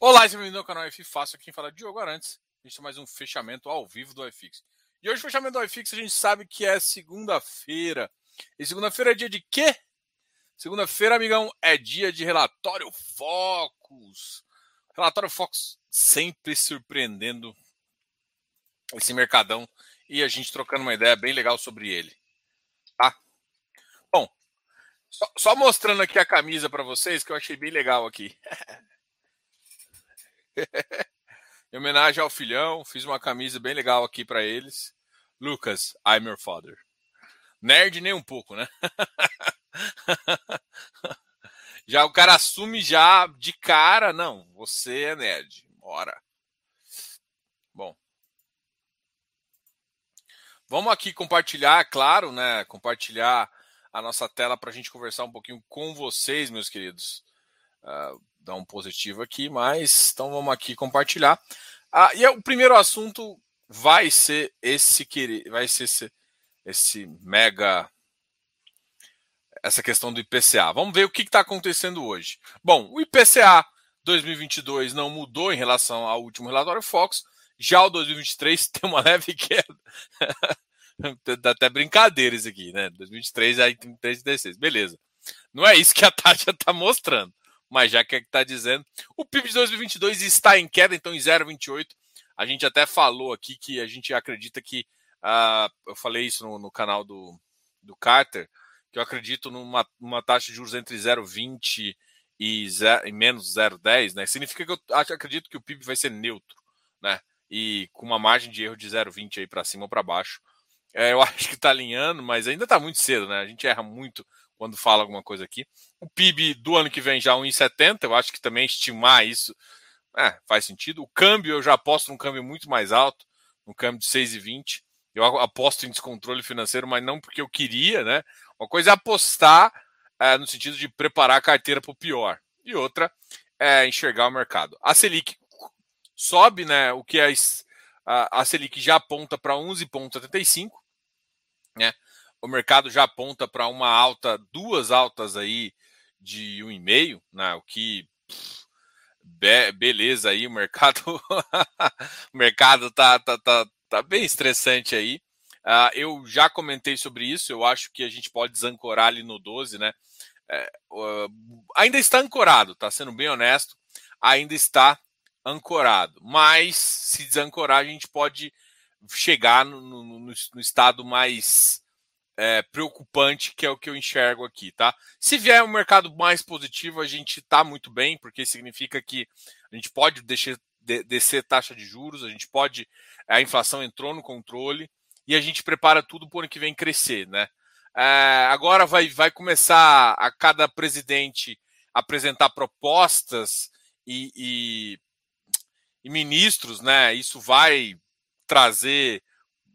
Olá, seja bem-vindo ao canal F Fácil. Quem fala é Diogo Arantes. A gente tem mais um fechamento ao vivo do iFix. E hoje, o fechamento do iFix, a gente sabe que é segunda-feira. E segunda-feira é dia de quê? Segunda-feira, amigão, é dia de relatório Focus. Relatório Focus sempre surpreendendo esse mercadão e a gente trocando uma ideia bem legal sobre ele. Tá? Bom, só, só mostrando aqui a camisa para vocês que eu achei bem legal aqui. em homenagem ao filhão, fiz uma camisa bem legal aqui para eles. Lucas, I'm your father. Nerd nem um pouco, né? já o cara assume já de cara, não, você é nerd. Bora. Bom. Vamos aqui compartilhar, claro, né? Compartilhar a nossa tela para a gente conversar um pouquinho com vocês, meus queridos. Uh, dar um positivo aqui, mas então vamos aqui compartilhar. Ah, e é o primeiro assunto vai ser esse vai ser esse, esse mega essa questão do IPCA. Vamos ver o que está acontecendo hoje. Bom, o IPCA 2022 não mudou em relação ao último relatório Fox. Já o 2023 tem uma leve queda. Dá até brincadeiras aqui, né? 2023 aí tem 3,16. Beleza. Não é isso que a taxa está mostrando mas já que é está dizendo. O PIB de 2022 está em queda, então em 0,28. A gente até falou aqui que a gente acredita que. Uh, eu falei isso no, no, canal do, do Carter, que eu acredito numa, numa taxa de juros entre 0,20 e, e menos 0,10, né? Significa que eu acredito que o PIB vai ser neutro, né? E com uma margem de erro de 0,20 aí para cima ou para baixo. É, eu acho que está alinhando, mas ainda está muito cedo, né? A gente erra muito quando fala alguma coisa aqui. O PIB do ano que vem já 1,70, eu acho que também estimar isso é, faz sentido. O câmbio, eu já aposto num câmbio muito mais alto, no câmbio de 6,20. Eu aposto em descontrole financeiro, mas não porque eu queria, né? Uma coisa é apostar é, no sentido de preparar a carteira para o pior, e outra é enxergar o mercado. A Selic sobe, né? O que é a, a Selic já aponta para 11,75, né? O mercado já aponta para uma alta, duas altas aí de 1,5, né? O que be, beleza aí, o mercado o mercado tá, tá, tá, tá bem estressante aí. Uh, eu já comentei sobre isso, eu acho que a gente pode desancorar ali no 12, né? É, uh, ainda está ancorado, tá sendo bem honesto, ainda está ancorado. Mas se desancorar, a gente pode chegar no, no, no estado mais é, preocupante, que é o que eu enxergo aqui, tá? Se vier um mercado mais positivo, a gente está muito bem, porque significa que a gente pode deixar, de, descer taxa de juros, a gente pode. A inflação entrou no controle e a gente prepara tudo para o ano que vem crescer, né? É, agora vai, vai começar a cada presidente apresentar propostas e, e, e ministros, né? Isso vai trazer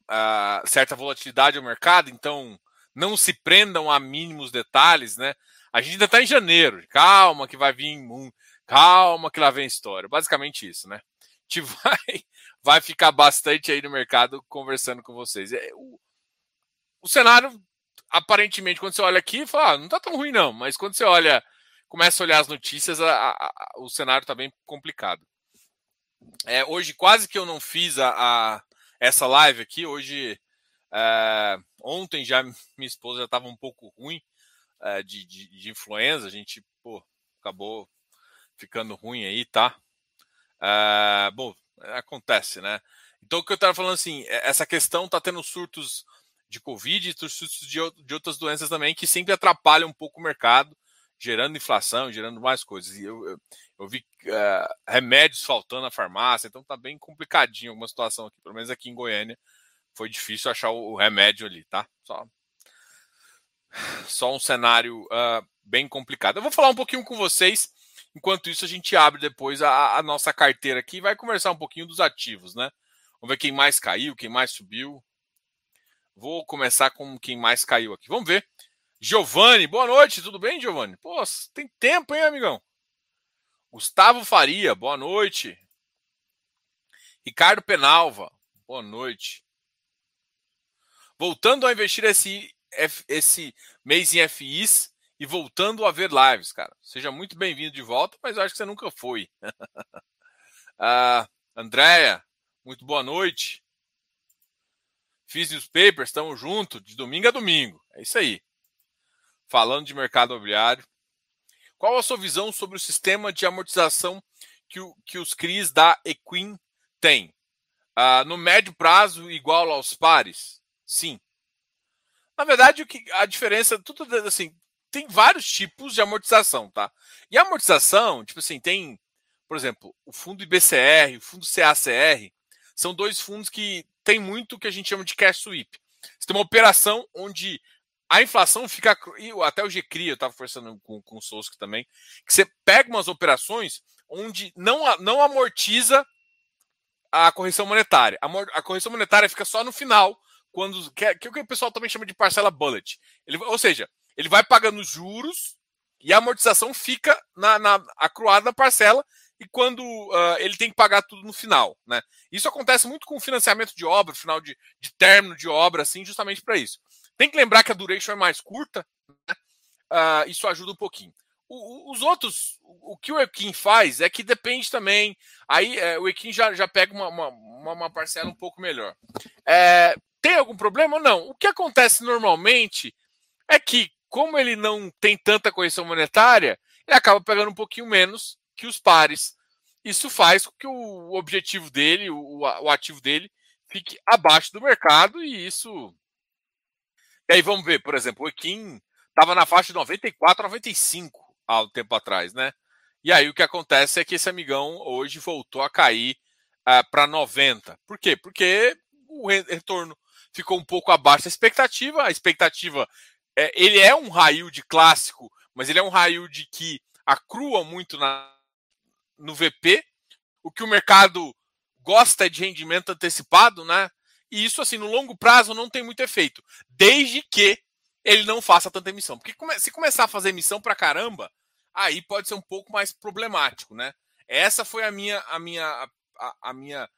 uh, certa volatilidade ao mercado, então não se prendam a mínimos detalhes, né? A gente ainda está em janeiro, calma que vai vir, calma que lá vem história. Basicamente isso, né? A gente vai, vai ficar bastante aí no mercado conversando com vocês. É, o, o cenário, aparentemente, quando você olha aqui, fala, ah, não está tão ruim não, mas quando você olha, começa a olhar as notícias, a, a, a, o cenário está bem complicado. É, hoje quase que eu não fiz a, essa live aqui. Hoje, é, ontem já minha esposa já estava um pouco ruim é, de, de, de, influenza. A gente, pô, acabou ficando ruim aí, tá? É, bom, acontece, né? Então, o que eu estava falando assim, essa questão tá tendo surtos de Covid e surtos de, de outras doenças também que sempre atrapalham um pouco o mercado gerando inflação, gerando mais coisas. E eu, eu, eu vi uh, remédios faltando na farmácia, então tá bem complicadinho alguma situação aqui, pelo menos aqui em Goiânia. Foi difícil achar o, remédio ali, tá? Só, só um cenário uh, bem complicado. Eu vou falar um pouquinho com vocês. Enquanto isso, a gente abre depois a, a nossa carteira aqui e vai conversar um pouquinho dos ativos, né? Vamos ver quem mais caiu, quem mais subiu. Vou começar com quem mais caiu aqui. Vamos ver. Giovanni, boa noite, tudo bem, Giovanni? Pô, tem tempo, hein, amigão? Gustavo Faria, boa noite. Ricardo Penalva, boa noite. Voltando a investir esse, esse mês em FIs e voltando a ver lives, cara. Seja muito bem-vindo de volta, mas acho que você nunca foi. Uh, Andréia, muito boa noite. Fiz newspapers, estamos junto, de domingo a domingo. É isso aí. Falando de mercado imobiliário. Qual a sua visão sobre o sistema de amortização que, o, que os CRIs da Equin têm? Uh, no médio prazo, igual aos pares? Sim. Na verdade, o que a diferença, tudo assim, tem vários tipos de amortização, tá? E a amortização, tipo assim, tem, por exemplo, o fundo IBCR, o fundo CACR, são dois fundos que tem muito que a gente chama de cash sweep. Você tem uma operação onde a inflação fica. Até o GCRI, eu estava conversando com, com o Sousa também, que você pega umas operações onde não, não amortiza a correção monetária. A, a correção monetária fica só no final, quando que, é, que, é o que o pessoal também chama de parcela bullet. Ele, ou seja, ele vai pagando juros e a amortização fica na, na acruada na parcela e quando uh, ele tem que pagar tudo no final, né? Isso acontece muito com financiamento de obra, final de, de término de obra, assim, justamente para isso. Tem que lembrar que a duration é mais curta, né? uh, isso ajuda um pouquinho. O, os outros, o que o Equin faz é que depende também. Aí é, o Equin já, já pega uma, uma, uma parcela um pouco melhor. É, tem algum problema? Não. O que acontece normalmente é que, como ele não tem tanta correção monetária, ele acaba pegando um pouquinho menos que os pares. Isso faz com que o objetivo dele, o, o ativo dele, fique abaixo do mercado e isso. E aí vamos ver, por exemplo, o Equin estava na faixa de 94, 95 há um tempo atrás, né? E aí o que acontece é que esse amigão hoje voltou a cair uh, para 90. Por quê? Porque o retorno ficou um pouco abaixo da expectativa. A expectativa, é, ele é um raio de clássico, mas ele é um raio de que acrua muito na, no VP. O que o mercado gosta de rendimento antecipado, né? E isso, assim, no longo prazo não tem muito efeito, desde que ele não faça tanta emissão. Porque se começar a fazer emissão para caramba, aí pode ser um pouco mais problemático, né? Essa foi a minha, a minha, a, a minha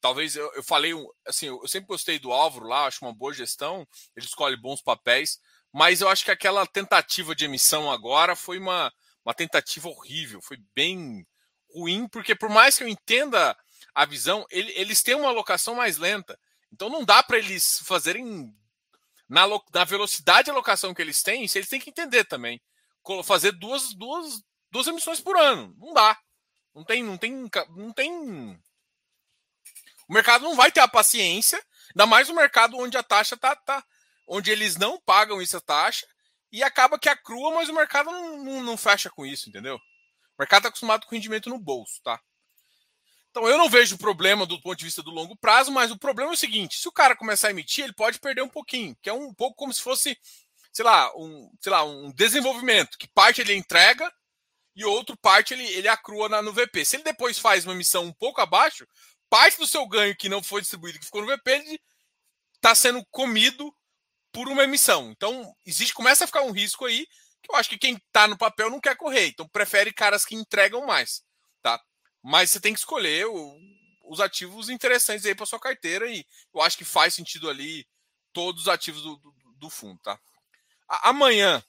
talvez eu, eu falei, assim, eu sempre gostei do Álvaro lá, acho uma boa gestão, ele escolhe bons papéis, mas eu acho que aquela tentativa de emissão agora foi uma, uma tentativa horrível, foi bem ruim, porque por mais que eu entenda a visão, ele, eles têm uma alocação mais lenta, então não dá para eles fazerem na, na velocidade de alocação que eles têm, eles têm que entender também, fazer duas, duas, duas emissões por ano, não dá, não tem, não tem, não tem o mercado não vai ter a paciência, ainda mais no mercado onde a taxa tá, tá onde eles não pagam essa taxa e acaba que acrua, mas o mercado não, não, não fecha com isso, entendeu? O mercado está acostumado com rendimento no bolso, tá? Então eu não vejo problema do ponto de vista do longo prazo, mas o problema é o seguinte: se o cara começar a emitir, ele pode perder um pouquinho, que é um pouco como se fosse, sei lá, um, sei lá, um desenvolvimento, que parte ele entrega e outro parte ele, ele acrua na, no VP. Se ele depois faz uma emissão um pouco abaixo, parte do seu ganho que não foi distribuído, que ficou no VP, está sendo comido por uma emissão. Então, existe, começa a ficar um risco aí, que eu acho que quem está no papel não quer correr. Então, prefere caras que entregam mais, tá? Mas você tem que escolher o, os ativos interessantes aí para sua carteira e eu acho que faz sentido ali todos os ativos do, do, do fundo, tá? A, amanhã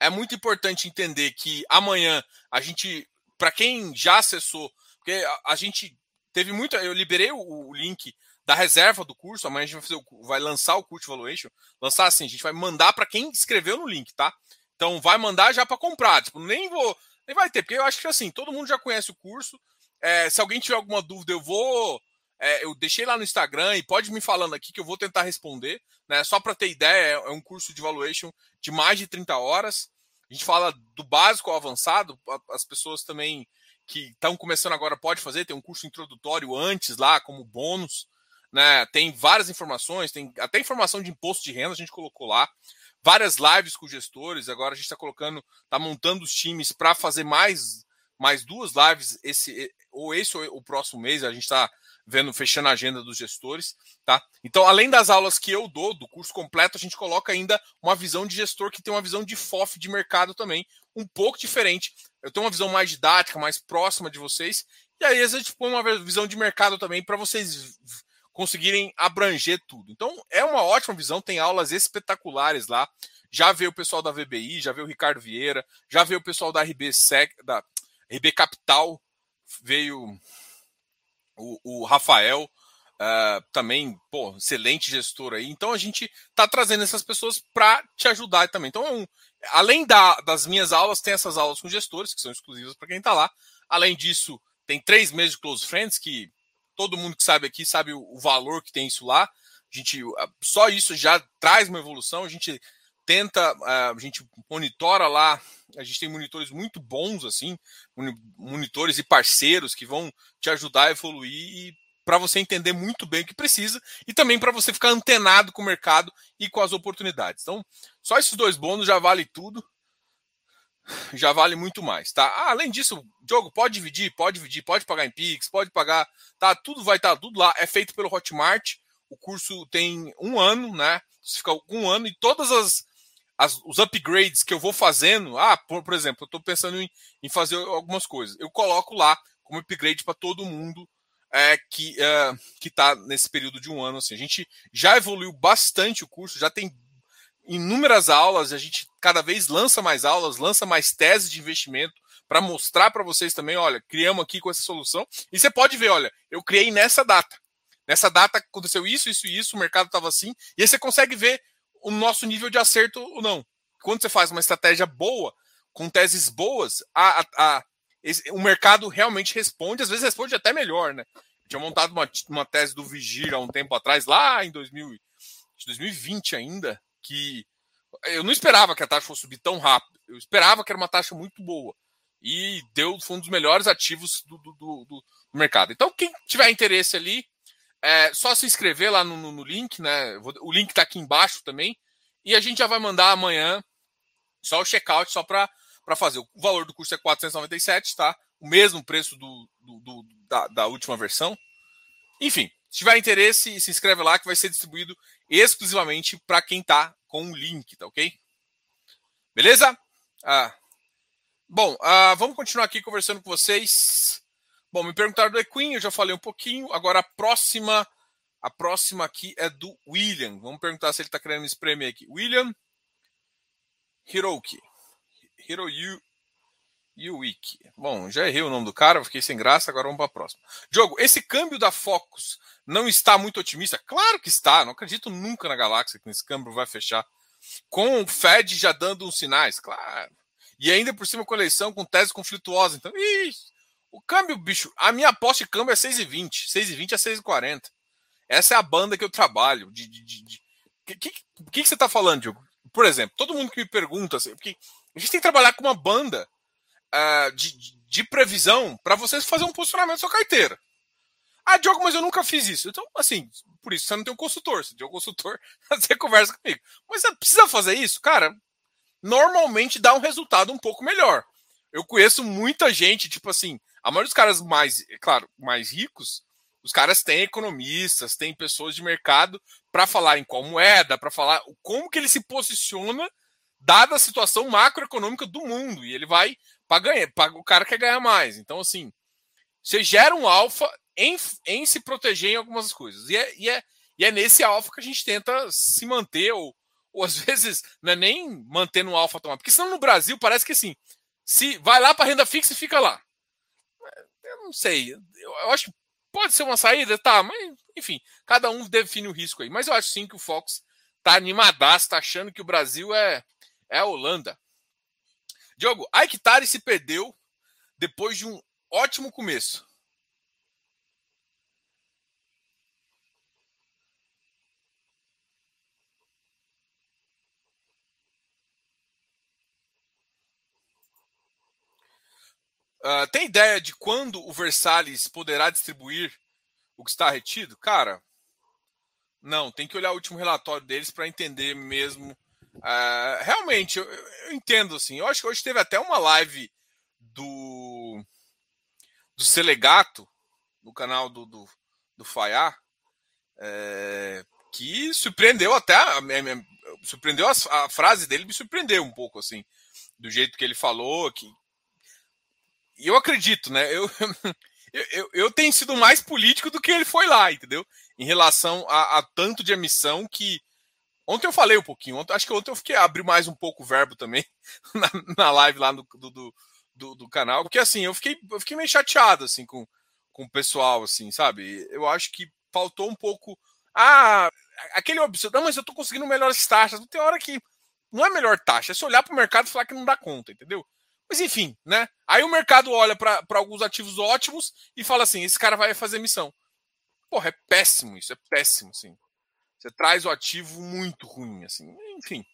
é muito importante entender que amanhã a gente, para quem já acessou porque a, a gente teve muita. Eu liberei o, o, link da reserva do curso. Amanhã a gente vai, fazer o, vai lançar o curso Valuation. Lançar assim, a gente vai mandar para quem escreveu no link, tá? Então vai mandar já para comprar. Tipo, nem vou. Nem vai ter, porque eu acho que assim, todo mundo já conhece o curso. É, se alguém tiver alguma dúvida, eu vou. É, eu deixei lá no Instagram e pode me falando aqui que eu vou tentar responder. Né? Só para ter ideia, é, é um curso de valuation de mais de 30 horas. A gente fala do básico ao avançado. As pessoas também que estão começando agora pode fazer, tem um curso introdutório antes lá, como bônus. Né? Tem várias informações, tem até informação de imposto de renda, a gente colocou lá. Várias lives com gestores. Agora a gente está colocando, está montando os times para fazer mais, mais duas lives, esse, ou esse ou o próximo mês. A gente está vendo, fechando a agenda dos gestores, tá? Então, além das aulas que eu dou, do curso completo, a gente coloca ainda uma visão de gestor que tem uma visão de FOF de mercado também, um pouco diferente. Eu tenho uma visão mais didática, mais próxima de vocês, e aí a gente põe uma visão de mercado também para vocês conseguirem abranger tudo. Então, é uma ótima visão, tem aulas espetaculares lá. Já veio o pessoal da VBI, já veio o Ricardo Vieira, já veio o pessoal da RB Sec, da RB Capital, veio o, o Rafael, uh, também, pô, excelente gestor aí. Então a gente está trazendo essas pessoas para te ajudar também. Então, é um, além da, das minhas aulas, tem essas aulas com gestores, que são exclusivas para quem está lá. Além disso, tem três meses de Close Friends, que todo mundo que sabe aqui sabe o, valor que tem isso lá. A gente, só isso já traz uma evolução. A gente tenta, a gente monitora lá, a gente tem monitores muito bons, assim, monitores e parceiros que vão te ajudar a evoluir para você entender muito bem o que precisa e também para você ficar antenado com o mercado e com as oportunidades. Então, só esses dois bônus já vale tudo, já vale muito mais, tá? Ah, além disso, Diogo, pode dividir, pode dividir, pode pagar em Pix, pode pagar, tá? Tudo vai estar tá, tudo lá, é feito pelo Hotmart. O curso tem um ano, né? Você fica um ano e todas as as, os upgrades que eu vou fazendo, ah, por, por exemplo, eu estou pensando em, em, fazer algumas coisas. Eu coloco lá como upgrade para todo mundo é, que é, está nesse período de um ano. Assim. A gente já evoluiu bastante o curso, já tem inúmeras aulas, a gente cada vez lança mais aulas, lança mais teses de investimento para mostrar para vocês também, olha, criamos aqui com essa solução. E você pode ver, olha, eu criei nessa data. Nessa data aconteceu isso, isso e isso, o mercado estava assim. E aí você consegue ver o nosso nível de acerto ou não. Quando você faz uma estratégia boa, com teses boas, a, a, a esse, o mercado realmente responde, às vezes responde até melhor, né? Eu tinha montado uma, uma tese do Vigir há um tempo atrás, lá em 2000, 2020 ainda, que eu não esperava que a taxa fosse subir tão rápido. Eu esperava que era uma taxa muito boa. E deu, foi um dos melhores ativos do, do, do, do mercado. Então, quem tiver interesse ali, é só se inscrever lá no, no, no link, né? O link está aqui embaixo também. E a gente já vai mandar amanhã só o checkout, só para fazer. O valor do curso é 497, tá? O mesmo preço do, do, do da, da, última versão. Enfim, se tiver interesse, se inscreve lá que vai ser distribuído exclusivamente para quem tá com o link, tá ok? Beleza? Ah, bom, ah, vamos continuar aqui conversando com vocês. Bom, me perguntaram do Equin, eu já falei um pouquinho. Agora a próxima, a próxima aqui é do William. Vamos perguntar se ele está querendo me espremer aqui. William Hiroki. Hiroyu Yuiki. Bom, já errei o nome do cara, fiquei sem graça, agora vamos para a próxima. Diogo, esse câmbio da Focus não está muito otimista? Claro que está, não acredito nunca na galáxia que esse câmbio vai fechar. Com o Fed já dando uns sinais, claro. E ainda por cima com a eleição com tese conflituosa. Então, ixi, o câmbio, bicho, a minha aposta de câmbio é 6,20. 6,20 a 6,40. Essa é a banda que eu trabalho. De, de, de, de... O que, que, que, você está falando, Diogo? Por exemplo, todo mundo que me pergunta, assim, porque a gente tem que trabalhar com uma banda uh, de, de previsão para você fazer um posicionamento sua carteira. Ah, Diogo, mas eu nunca fiz isso. Então, assim, por isso você não tem um consultor. Se tem um consultor, você conversa comigo. Mas você precisa fazer isso? Cara, normalmente dá um resultado um pouco melhor. Eu conheço muita gente, tipo assim, a maioria dos caras mais, é claro, mais ricos, os caras têm economistas, têm pessoas de mercado para falar em qual moeda, para falar como que ele se posiciona dada a situação macroeconômica do mundo. E ele vai para ganhar, pra, o cara quer ganhar mais. Então, assim, você gera um alfa em, em se proteger em algumas coisas. E é, e, é, e é nesse alfa que a gente tenta se manter, ou, ou às vezes não é nem manter no alfa tomar. Porque senão no Brasil parece que assim, se vai lá para renda fixa e fica lá eu não sei. Eu, eu, acho que pode ser uma saída, tá, mas enfim, cada um define o risco aí. Mas eu acho sim que o Fox tá animadaço, tá achando que o Brasil é, é a Holanda. Diogo, Aiktari se perdeu depois de um ótimo começo. Uh, tem ideia de quando o Versalhes poderá distribuir o que está retido? Cara, não, tem que olhar o último relatório deles para entender mesmo. Uh, realmente, eu, eu, entendo assim. Eu acho que hoje teve até uma live do do Selegato no canal do, do, do Faiá, é, que surpreendeu até a, surpreendeu a, a, frase dele me surpreendeu um pouco assim do jeito que ele falou que e eu acredito, né? Eu, eu, eu, eu, tenho sido mais político do que ele foi lá, entendeu? Em relação a, a tanto de emissão que. Ontem eu falei um pouquinho, ontem, acho que ontem eu fiquei abri mais um pouco o verbo também na, na live lá do, do, do, do, canal, porque assim, eu fiquei, eu fiquei meio chateado assim com, com o pessoal, assim, sabe? Eu acho que faltou um pouco. Ah, aquele absurdo. Não, mas eu tô conseguindo melhores taxas. Não tem hora que. Não é melhor taxa, é se olhar para o mercado e falar que não dá conta, entendeu? Mas enfim, né? Aí o mercado olha para alguns ativos ótimos e fala assim: esse cara vai fazer missão. Porra, é péssimo isso, é péssimo, assim. Você traz o ativo muito ruim, assim. Enfim.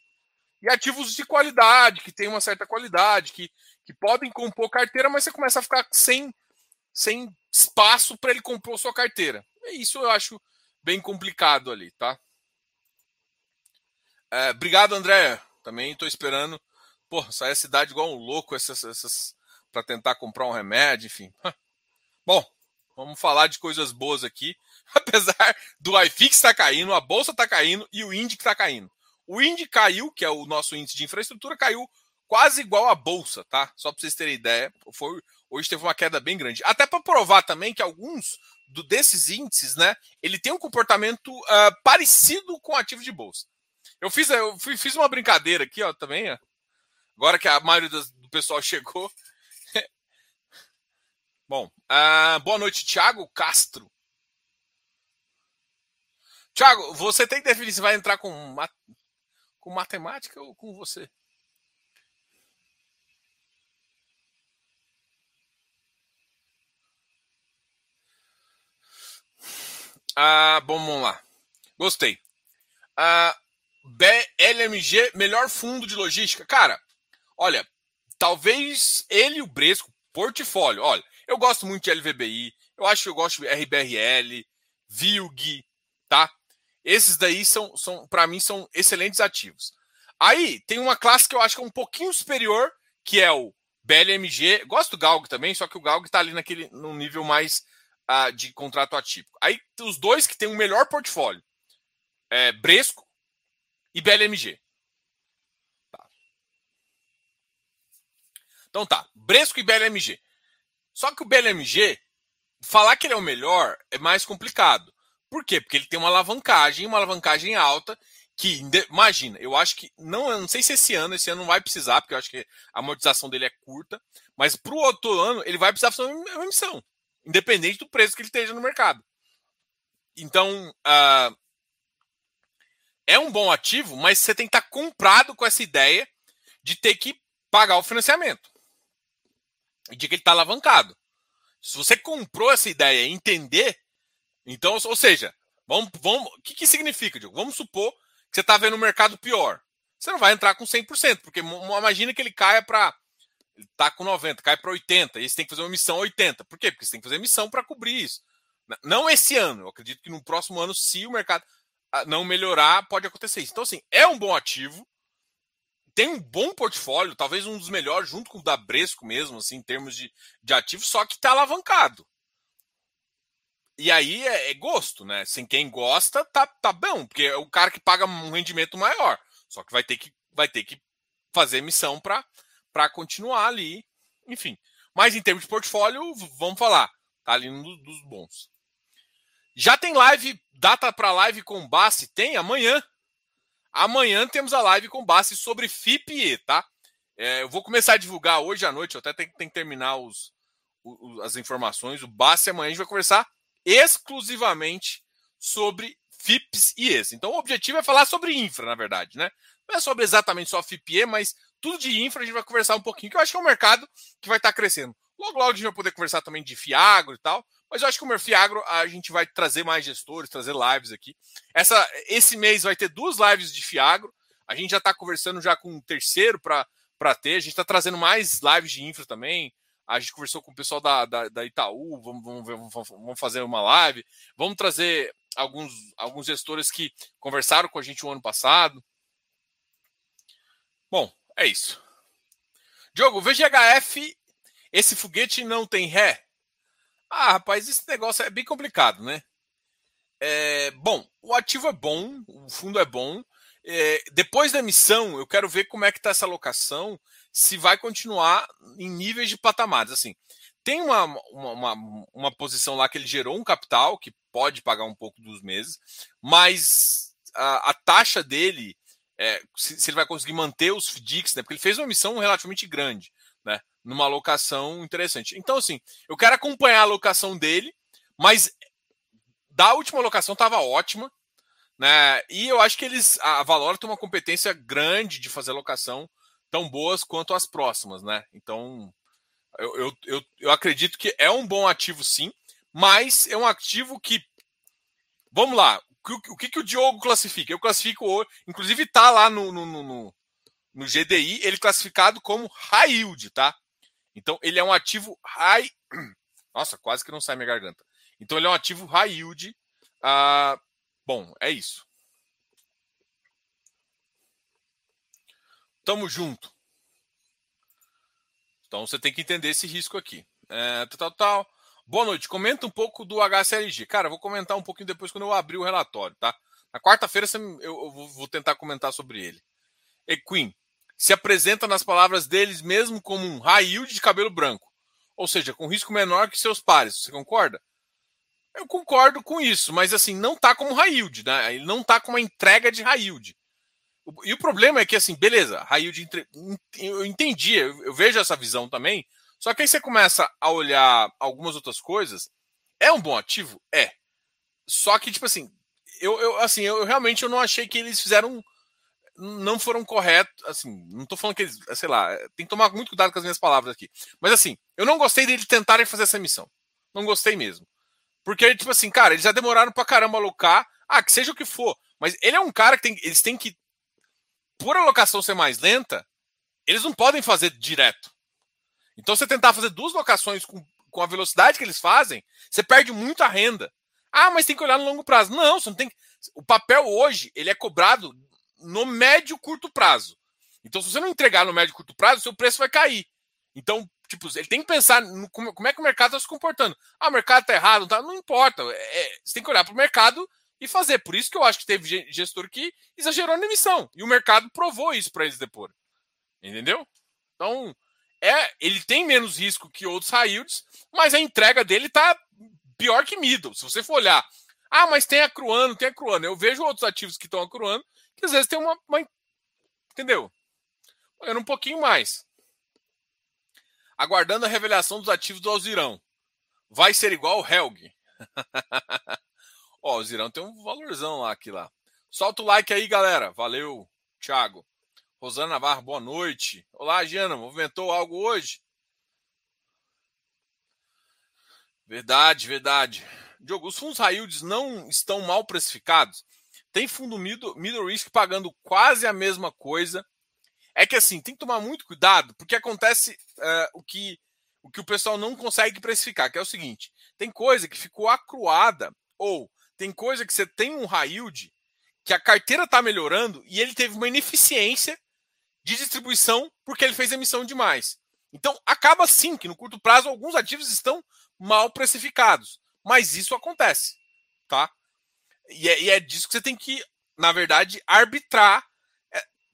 E ativos de qualidade, que tem uma certa qualidade, que, que podem compor carteira, mas você começa a ficar sem, sem espaço para ele compor sua carteira. Isso eu acho bem complicado ali, tá? É, obrigado, André. Também estou esperando. Pô, sair a cidade igual um louco essas, essas para tentar comprar um remédio, enfim. Bom, vamos falar de coisas boas aqui. Apesar do iFix estar tá caindo, a bolsa está caindo e o índice está caindo. O índice caiu, que é o nosso índice de infraestrutura, caiu quase igual à bolsa, tá? Só para vocês terem ideia. Foi, hoje teve uma queda bem grande. Até para provar também que alguns do, desses índices, né, ele tem um comportamento uh, parecido com ativo de bolsa. Eu fiz, eu fiz uma brincadeira aqui, ó, também, ó. Agora que a maioria do, do pessoal chegou. Bom, uh, boa noite, Thiago Castro. Thiago, você tem que definir se vai entrar com com matemática ou com você? Ah, bom, vamos lá. Gostei. Ah, BLMG, melhor fundo de logística. Cara, olha, talvez ele e o Bresco, portfólio. Olha, eu gosto muito de LVBI, eu acho que eu gosto de RBRL, VILG? Esses daí são, são para mim, são excelentes ativos. Aí tem uma classe que eu acho que é um pouquinho superior, que é o BLMG. Gosto do Galg também, só que o Galg está ali naquele no nível mais uh, de contrato atípico. Aí os dois que tem o melhor portfólio é Bresco e BLMG. Tá. Então tá, Bresco e BLMG. Só que o BLMG, falar que ele é o melhor é mais complicado. Por quê? Porque ele tem uma alavancagem, uma alavancagem alta, que, imagina, eu acho que, não, eu não sei se esse ano, esse ano não vai precisar, porque eu acho que a amortização dele é curta, mas para o outro ano ele vai precisar fazer uma emissão, independente do preço que ele esteja no mercado. Então, uh, é um bom ativo, mas você tem que estar comprado com essa ideia de ter que pagar o financiamento. E de que ele está alavancado. Se você comprou essa ideia e entender então, ou seja, vamos, vamos, o que, que significa, Diogo? Vamos supor que você está vendo um mercado pior. Você não vai entrar com 100%, porque imagina que ele caia para. Ele está com 90, cai para 80, e você tem que fazer uma missão 80. Por quê? Porque você tem que fazer missão para cobrir isso. Não esse ano, eu acredito que no próximo ano, se o mercado ah, não melhorar, pode acontecer isso. Então, assim, é um bom ativo, tem um bom portfólio, talvez um dos melhores, junto com o da Bresco mesmo, assim, em termos de, de ativo, só que está alavancado. E aí é, é, gosto, né? Sem quem gosta, tá, tá bom, porque é o cara que paga um rendimento maior. Só que vai ter que, vai ter que fazer missão para continuar ali. Enfim. Mas em termos de portfólio, vamos falar. Tá ali um dos bons. Já tem live, data para live com Bassi? Tem amanhã. Amanhã temos a live com Bassi sobre FIPE, tá? É, eu vou começar a divulgar hoje à noite, eu até tenho, tenho que terminar os, os, as informações. O Bassi amanhã a gente vai conversar exclusivamente sobre FIPS e ES. Então o objetivo é falar sobre infra, na verdade, né? Não é sobre exatamente só FIPE, mas tudo de infra a gente vai conversar um pouquinho, que eu acho que é um mercado que vai estar crescendo. Logo, logo a gente vai poder conversar também de Fiagro e tal, mas eu acho que o Fiagro a gente vai trazer mais gestores, trazer lives aqui. Essa, esse mês vai ter duas lives de Fiagro. A gente já está conversando já com um terceiro para ter. A gente está trazendo mais lives de infra também. A gente conversou com o pessoal da, da, da Itaú, vamos, vamos, ver, vamos, vamos, fazer uma live. Vamos trazer alguns, alguns gestores que conversaram com a gente o ano passado. Bom, é isso. Diogo, VGHF, esse foguete não tem ré? Ah, rapaz, esse negócio é bem complicado, né? É, bom, o ativo é bom, o fundo é bom. É, depois da emissão, eu quero ver como é que está essa alocação se vai continuar em níveis de patamares. Assim, tem uma, uma, uma, uma, posição lá que ele gerou um capital que pode pagar um pouco dos meses, mas a, a taxa dele, é, se, se, ele vai conseguir manter os FDICs, né, porque ele fez uma emissão relativamente grande. né? Numa alocação interessante. Então, assim, eu quero acompanhar a alocação dele, mas da última alocação estava ótima, né? E eu acho que eles. A Valora tem uma competência grande de fazer alocação tão boas quanto as próximas, né? Então, eu, eu, eu, eu acredito que é um bom ativo, sim, mas é um ativo que. Vamos lá, o que, que o Diogo classifica? Eu classifico, inclusive tá lá no, no, no, no GDI, ele classificado como high yield, tá? Então ele é um ativo high. Nossa, quase que não sai minha garganta. Então ele é um ativo high yield. Ah, bom, é isso. Tamo junto. Então você tem que entender esse risco aqui. É, tal, tal. Boa noite. Comenta um pouco do HCLG. Cara, vou comentar um pouquinho depois quando eu abrir o relatório, tá? Na quarta-feira eu vou tentar comentar sobre ele. Equin se apresenta nas palavras deles mesmo como um yield de cabelo branco, ou seja, com risco menor que seus pares. Você concorda? Eu concordo com isso, mas assim, não tá como yield, né? Ele não tá com uma entrega de yield. E o problema é que, assim, beleza, high yield, eu entendi, eu vejo essa visão também, só que aí você começa a olhar algumas outras coisas, é um bom ativo? É. Só que, tipo assim, eu, eu assim, eu realmente eu não achei que eles fizeram, não foram corretos, assim, não tô falando que eles, sei lá, tem que tomar muito cuidado com as minhas palavras aqui. Mas assim, eu não gostei deles tentarem fazer essa missão. Não gostei mesmo. Porque, tipo assim, cara, eles já demoraram pra caramba alocar. Ah, que seja o que for. Mas ele é um cara que tem, eles têm que, por alocação ser mais lenta, eles não podem fazer direto. Então, você tentar fazer duas locações com, com a velocidade que eles fazem, você perde muita renda. Ah, mas tem que olhar no longo prazo. Não, você não tem. O papel hoje, ele é cobrado no médio curto prazo. Então, se você não entregar no médio curto prazo, seu preço vai cair. Então, Tipo, ele tem que pensar no, como, como, é que o mercado está se comportando. Ah, o mercado está errado, tá? não importa. É, você tem que olhar para o mercado e fazer. Por isso que eu acho que teve gestor que exagerou na emissão. E o mercado provou isso para eles depois. Entendeu? Então, é, ele tem menos risco que outros high yields, mas a entrega dele está pior que middle. Se você for olhar, ah, mas tem acruando, tem acruando. Eu vejo outros ativos que estão acruando, que às vezes tem uma, uma entendeu? Pagando um pouquinho mais aguardando a revelação dos ativos do Alzirão. Vai ser igual o Helg. Ó, o Alzirão tem um valorzão lá aqui lá. Solta o like aí, galera. Valeu, Thiago. Rosana Navarro, boa noite. Olá, Giana. Movimentou algo hoje? Verdade, verdade. Diogo, os fundos high yields não estão mal precificados? Tem fundo middle, middle risk pagando quase a mesma coisa é que assim, tem que tomar muito cuidado, porque acontece uh, o, que, o que o pessoal não consegue precificar, que é o seguinte: tem coisa que ficou acruada, ou tem coisa que você tem um yield, que a carteira está melhorando e ele teve uma ineficiência de distribuição porque ele fez emissão demais. Então, acaba sim que no curto prazo alguns ativos estão mal precificados, mas isso acontece, tá? E é, e é disso que você tem que, na verdade, arbitrar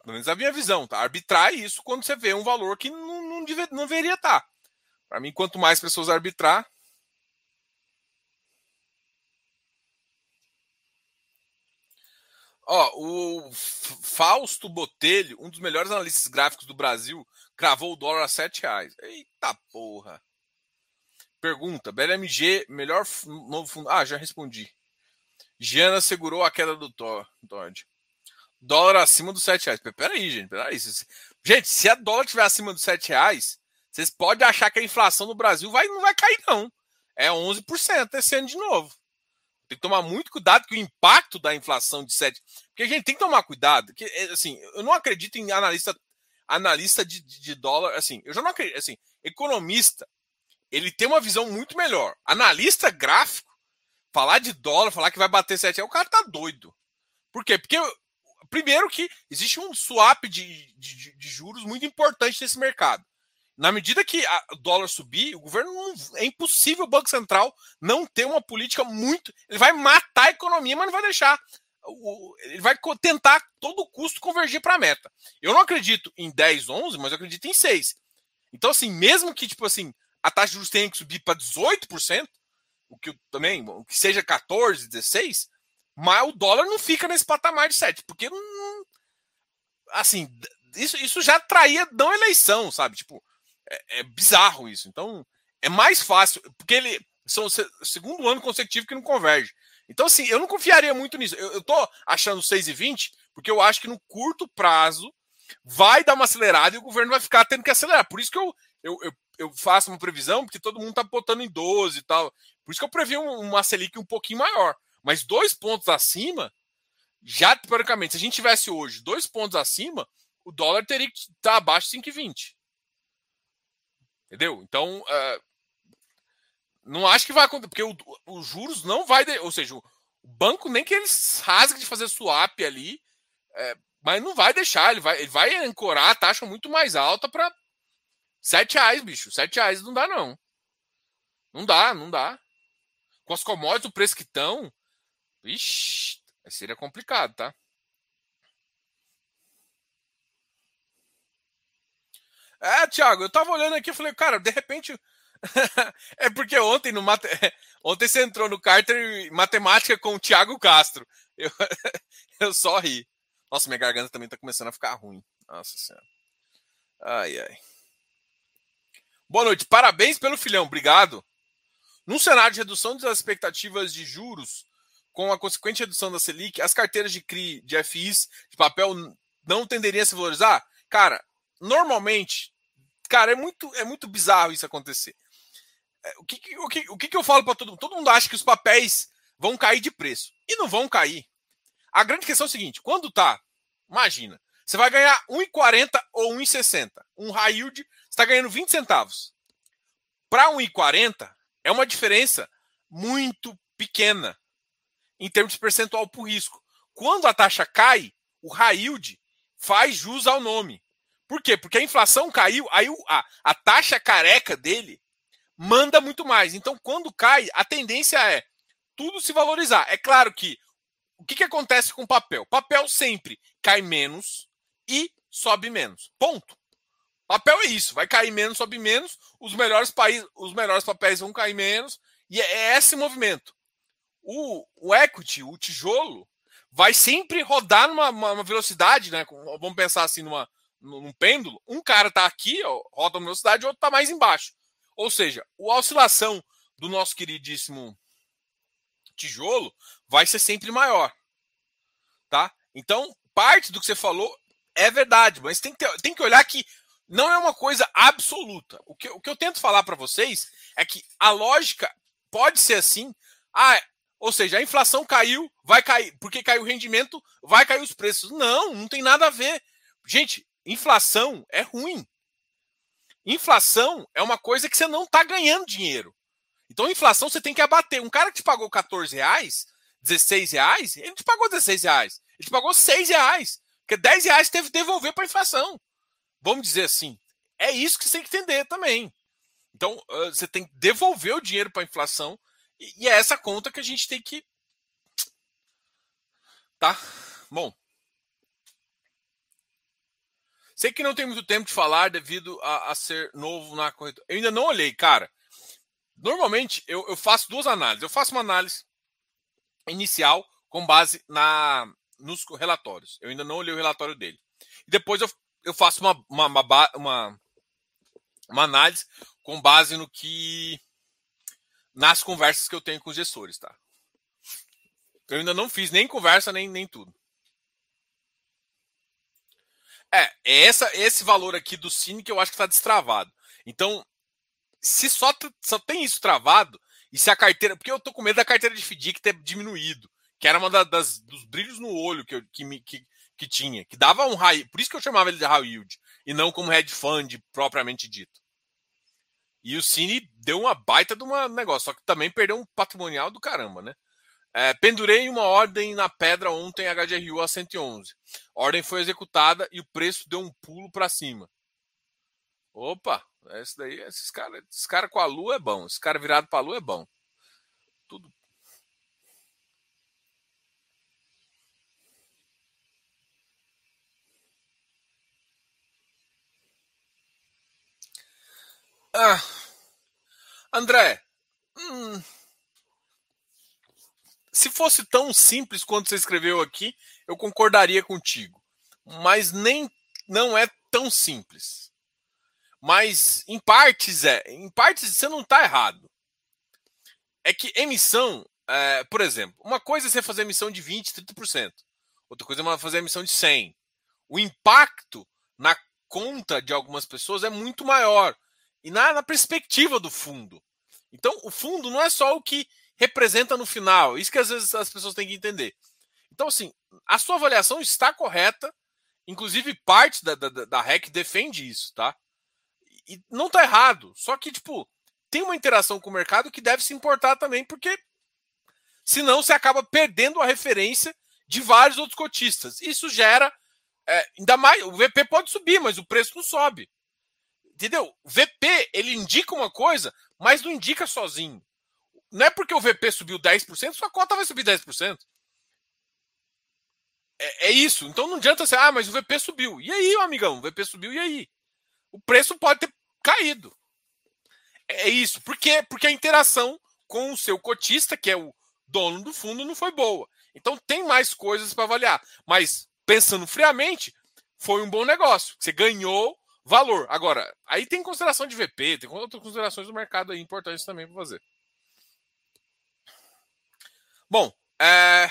pelo menos a minha visão, tá? Arbitrar isso quando você vê um valor que não, não, deve, não deveria estar. Tá. Para mim, quanto mais pessoas arbitrar. Ó, o Fausto Botelho, um dos melhores analistas gráficos do Brasil, cravou o dólar a 7 reais. Eita porra. Pergunta: BLMG, melhor novo fundo. Ah, já respondi. Giana segurou a queda do Todd dólar acima dos 7 reais. Peraí, gente, peraí. Gente, se a dólar estiver acima dos 7 reais, vocês podem achar que a inflação no Brasil vai, não vai cair, não. É 11% esse ano de novo. Tem que tomar muito cuidado com o impacto da inflação de 7. Porque a gente tem que tomar cuidado. Que, é, assim, eu não acredito em analista analista de, de dólar. Assim, eu já não acredito. Assim, economista, ele tem uma visão muito melhor. Analista gráfico, falar de dólar, falar que vai bater 7 reais, o cara tá doido. Por quê? Porque Primeiro que existe um swap de, de, de juros muito importante nesse mercado. Na medida que o dólar subir, o governo não, é impossível o Banco Central não ter uma política muito. Ele vai matar a economia, mas não vai deixar. O, ele vai tentar todo custo convergir para a meta. Eu não acredito em 10, 11, mas eu acredito em 6. Então, assim, mesmo que tipo assim, a taxa de juros tenha que subir para 18%, o que também, o que seja 14, 16, mas o dólar não fica nesse patamar de 7, porque não, assim, isso, isso já traía não eleição, sabe? Tipo, É, é bizarro isso. Então, é mais fácil, porque ele são o segundo ano consecutivo que não converge. Então, assim, eu não confiaria muito nisso. Eu, eu tô achando 6,20 porque eu acho que no curto prazo vai dar uma acelerada e o governo vai ficar tendo que acelerar. Por isso que eu, eu, eu, eu faço uma previsão, porque todo mundo tá botando em 12 e tal. Por isso que eu previ uma Selic um pouquinho maior. Mas dois pontos acima, já teoricamente, se a gente tivesse hoje dois pontos acima, o dólar teria que estar abaixo de 5,20. Entendeu? Então, uh, não acho que vai acontecer, porque os juros não vai. De, ou seja, o banco nem que eles rasguem de fazer swap ali, é, mas não vai deixar, ele vai, ele vai ancorar a taxa muito mais alta para 7 reais, bicho. 7 reais não dá, não. Não dá, não dá. Com as commodities, o preço que estão, Ixi, seria complicado, tá? É, Thiago, eu tava olhando aqui e falei, cara, de repente. é porque ontem no mate... ontem você entrou no Carter Matemática com o Thiago Castro. Eu, eu só ri. Nossa, minha garganta também tá começando a ficar ruim. Nossa Senhora. Ai, ai. Boa noite. Parabéns pelo filhão. Obrigado. Num cenário de redução das expectativas de juros, com a consequente redução da Selic, as carteiras de CRI, de FIs, de papel, não tenderiam a se valorizar? Cara, normalmente, cara, é muito, é muito bizarro isso acontecer. É, o que, o que, o que eu falo para todo mundo? Todo mundo acha que os papéis vão cair de preço. E não vão cair. A grande questão é o seguinte: quando tá, imagina, você vai ganhar 1,40 ou 1,60. Um high yield, você está ganhando 20 centavos. Para 1,40 é uma diferença muito pequena em termos de percentual por risco. Quando a taxa cai, o high yield faz jus ao nome. Por quê? Porque a inflação caiu, aí a, a taxa careca dele manda muito mais. Então, quando cai, a tendência é tudo se valorizar. É claro que o que, que acontece com o papel? Papel sempre cai menos e sobe menos. Ponto. Papel é isso, vai cair menos, sobe menos, os melhores países, os melhores papéis vão cair menos, e é, é esse movimento. O, o equity, o tijolo, vai sempre rodar numa uma velocidade, né? Vamos pensar assim numa, num pêndulo, um cara está aqui, ó, roda na velocidade, o outro está mais embaixo. Ou seja, a oscilação do nosso queridíssimo tijolo vai ser sempre maior. Tá? Então, parte do que você falou é verdade, mas tem que, ter, tem que olhar que não é uma coisa absoluta. O que, o que eu tento falar para vocês é que a lógica pode ser assim. Ah, ou seja, a inflação caiu, vai cair, porque caiu o rendimento, vai cair os preços. Não, não tem nada a ver. Gente, Inflação é ruim. Inflação é uma coisa que você não está ganhando dinheiro. Então, inflação você tem que abater. Um cara que te pagou 14 reais, 16 reais, ele te pagou 16 reais. Ele te pagou 6 reais. Porque 10 reais teve que devolver para a inflação. Vamos dizer assim. É isso que você tem que entender também. Então, você tem que devolver o dinheiro para a inflação. E é essa conta que a gente tem que. Tá? Bom. Sei que não tem muito tempo de falar devido a, a ser novo na corretora. Eu ainda não olhei, cara. Normalmente eu, eu, faço duas análises. Eu faço uma análise inicial com base na nos relatórios. Eu ainda não olhei o relatório dele. E depois eu, eu faço uma, uma, uma, uma, uma análise com base no que. nas conversas que eu tenho com os gestores, tá? Eu ainda não fiz nem conversa, nem, nem tudo. É, é essa, esse valor aqui do Cine que eu acho que está destravado. Então, se só, só tem isso travado, e se a carteira. Porque eu tô com medo da carteira de FDIC ter diminuído, que era uma das, dos brilhos no olho que, eu, que, que, que tinha, que dava um high. Por isso que eu chamava ele de high yield, e não como hedge fund propriamente dito. E o Cine deu uma baita de um negócio, só que também perdeu um patrimonial do caramba, né? É, pendurei uma ordem na pedra ontem, HGRU a 111. A ordem foi executada e o preço deu um pulo para cima. Opa, esse daí, esses caras esse cara com a lua é bom. Esse cara virado para a lua é bom. Tudo. Ah, André, hum, se fosse tão simples quanto você escreveu aqui, eu concordaria contigo. Mas nem não é tão simples. Mas em partes é, em partes você não está errado. É que emissão, é, por exemplo, uma coisa é você fazer emissão de 20, 30%. Outra coisa é fazer emissão de 100. O impacto na conta de algumas pessoas é muito maior. E na, na perspectiva do fundo. Então, o fundo não é só o que representa no final. Isso que às vezes as pessoas têm que entender. Então, assim, a sua avaliação está correta. Inclusive, parte da, da, da REC defende isso, tá? E não está errado. Só que, tipo, tem uma interação com o mercado que deve se importar também, porque senão você acaba perdendo a referência de vários outros cotistas. Isso gera. É, ainda mais. O VP pode subir, mas o preço não sobe. Entendeu? O VP, ele indica uma coisa, mas não indica sozinho. Não é porque o VP subiu 10%, sua cota vai subir 10%. É, é isso. Então não adianta ser, ah, mas o VP subiu. E aí, amigão? O VP subiu, e aí? O preço pode ter caído. É, é isso. Por quê? Porque a interação com o seu cotista, que é o dono do fundo, não foi boa. Então tem mais coisas para avaliar. Mas, pensando friamente, foi um bom negócio. Você ganhou valor. Agora, aí tem consideração de VP, tem outras considerações do mercado aí importantes também para fazer. Bom, é...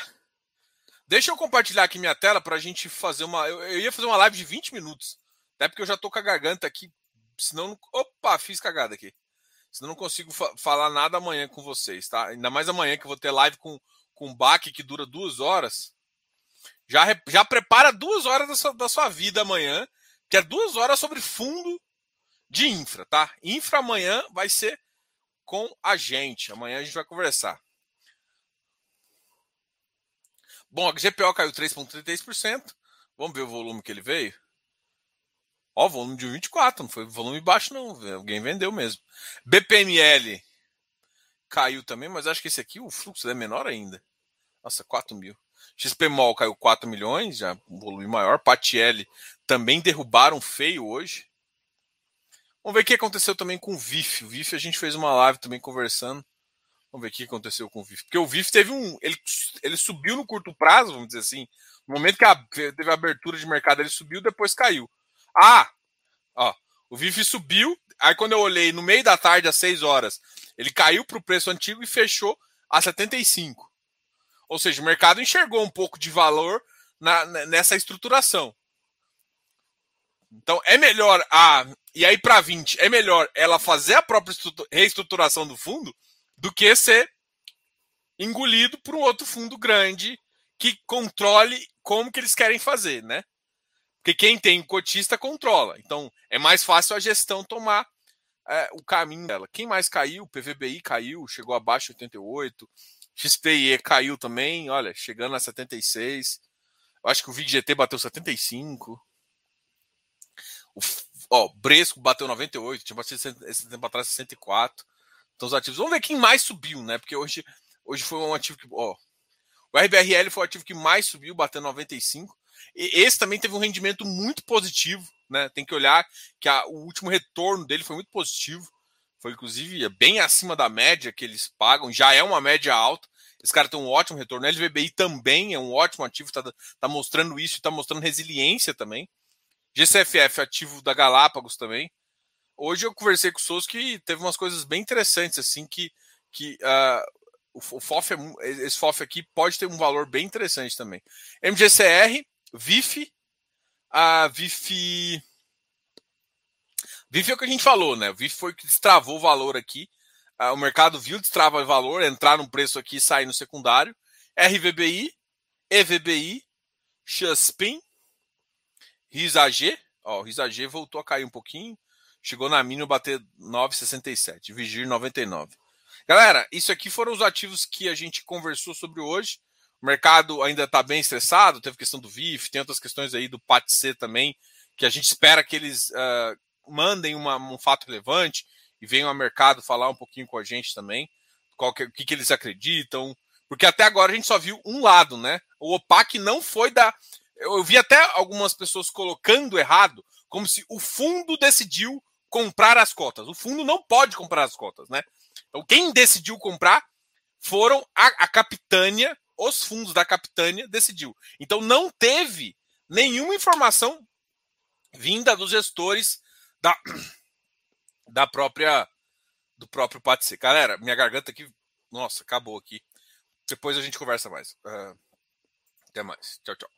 deixa eu compartilhar aqui minha tela para a gente fazer uma. Eu, ia fazer uma live de 20 minutos, até porque eu já estou com a garganta aqui, senão. Opa, fiz cagada aqui. Senão não consigo fa falar nada amanhã com vocês, tá? Ainda mais amanhã que eu vou ter live com, com Baque que dura duas horas. Já, já prepara duas horas da sua, da sua vida amanhã que é duas horas sobre fundo de infra, tá? Infra amanhã vai ser com a gente. Amanhã a gente vai conversar. Bom, a GPO caiu 3,33%. Vamos ver o volume que ele veio. Ó, volume de 24, não foi volume baixo, não. Alguém vendeu mesmo. BPML caiu também, mas acho que esse aqui o fluxo é menor ainda. Nossa, 4 mil. XPMOL caiu 4 milhões, já um volume maior. PATL também derrubaram feio hoje. Vamos ver o que aconteceu também com o VIF. O VIF a gente fez uma live também conversando. Vamos ver o que aconteceu com o VIF. Porque o VIF teve um. Ele, ele subiu no curto prazo, vamos dizer assim. No momento que a, teve a abertura de mercado, ele subiu, depois caiu. Ah! Ó, o VIF subiu. Aí quando eu olhei no meio da tarde, às 6 horas, ele caiu para o preço antigo e fechou a 75. Ou seja, o mercado enxergou um pouco de valor na, nessa estruturação. Então é melhor a. E aí, para 20, é melhor ela fazer a própria reestruturação do fundo do que ser engolido por um outro fundo grande que controle como que eles querem fazer, né? Porque quem tem cotista controla. Então é mais fácil a gestão tomar é, o caminho dela. Quem mais caiu? PVBI caiu, chegou abaixo de 88. XPE caiu também, olha, chegando a 76. Eu acho que o VIG-GT bateu 75. O ó, Bresco bateu 98, tinha batido esse tempo atrás 64. Então os ativos. Vamos ver quem mais subiu, né? Porque hoje, hoje foi um ativo que. Ó, o RBRL foi o ativo que mais subiu, bateu 95. E esse também teve um rendimento muito positivo, né? Tem que olhar que a, o último retorno dele foi muito positivo. Foi, inclusive, bem acima da média que eles pagam, já é uma média alta. Esse cara tem um ótimo retorno. O LVBI também é um ótimo ativo, está tá mostrando isso, está mostrando resiliência também. GCFF, ativo da Galápagos também. Hoje eu conversei com o Souza que teve umas coisas bem interessantes, assim, que, que uh, o, FOF, é, esse FOF aqui pode ter um valor bem interessante também. MGCR, VIF, a VIF VIF é o que a gente falou, né? O VIF foi que destravou o valor aqui. Ah, o mercado viu destravar o valor, entrar no preço aqui e sair no secundário. RVBI, EVBI, XPIN, RISAG. Ó, o RISAG voltou a cair um pouquinho. Chegou na mínima bater 9,67. Vigir 99. Galera, isso aqui foram os ativos que a gente conversou sobre hoje. O mercado ainda está bem estressado, teve questão do VIF, tem outras questões aí do PATC também, que a gente espera que eles uh, mandem uma, um fato relevante e venham ao mercado falar um pouquinho com a gente também, qual que, o que, que eles acreditam, porque até agora a gente só viu um lado, né? O OPAC não foi da. Eu vi até algumas pessoas colocando errado, como se o fundo decidiu comprar as cotas. O fundo não pode comprar as cotas, né? Então, quem decidiu comprar foram a, a capitânia, os fundos da capitânia decidiu. Então, não teve nenhuma informação vinda dos gestores da, da própria do próprio Patsy. Galera, minha garganta aqui, nossa, acabou aqui. Depois a gente conversa mais. Uh, até mais. Tchau, tchau.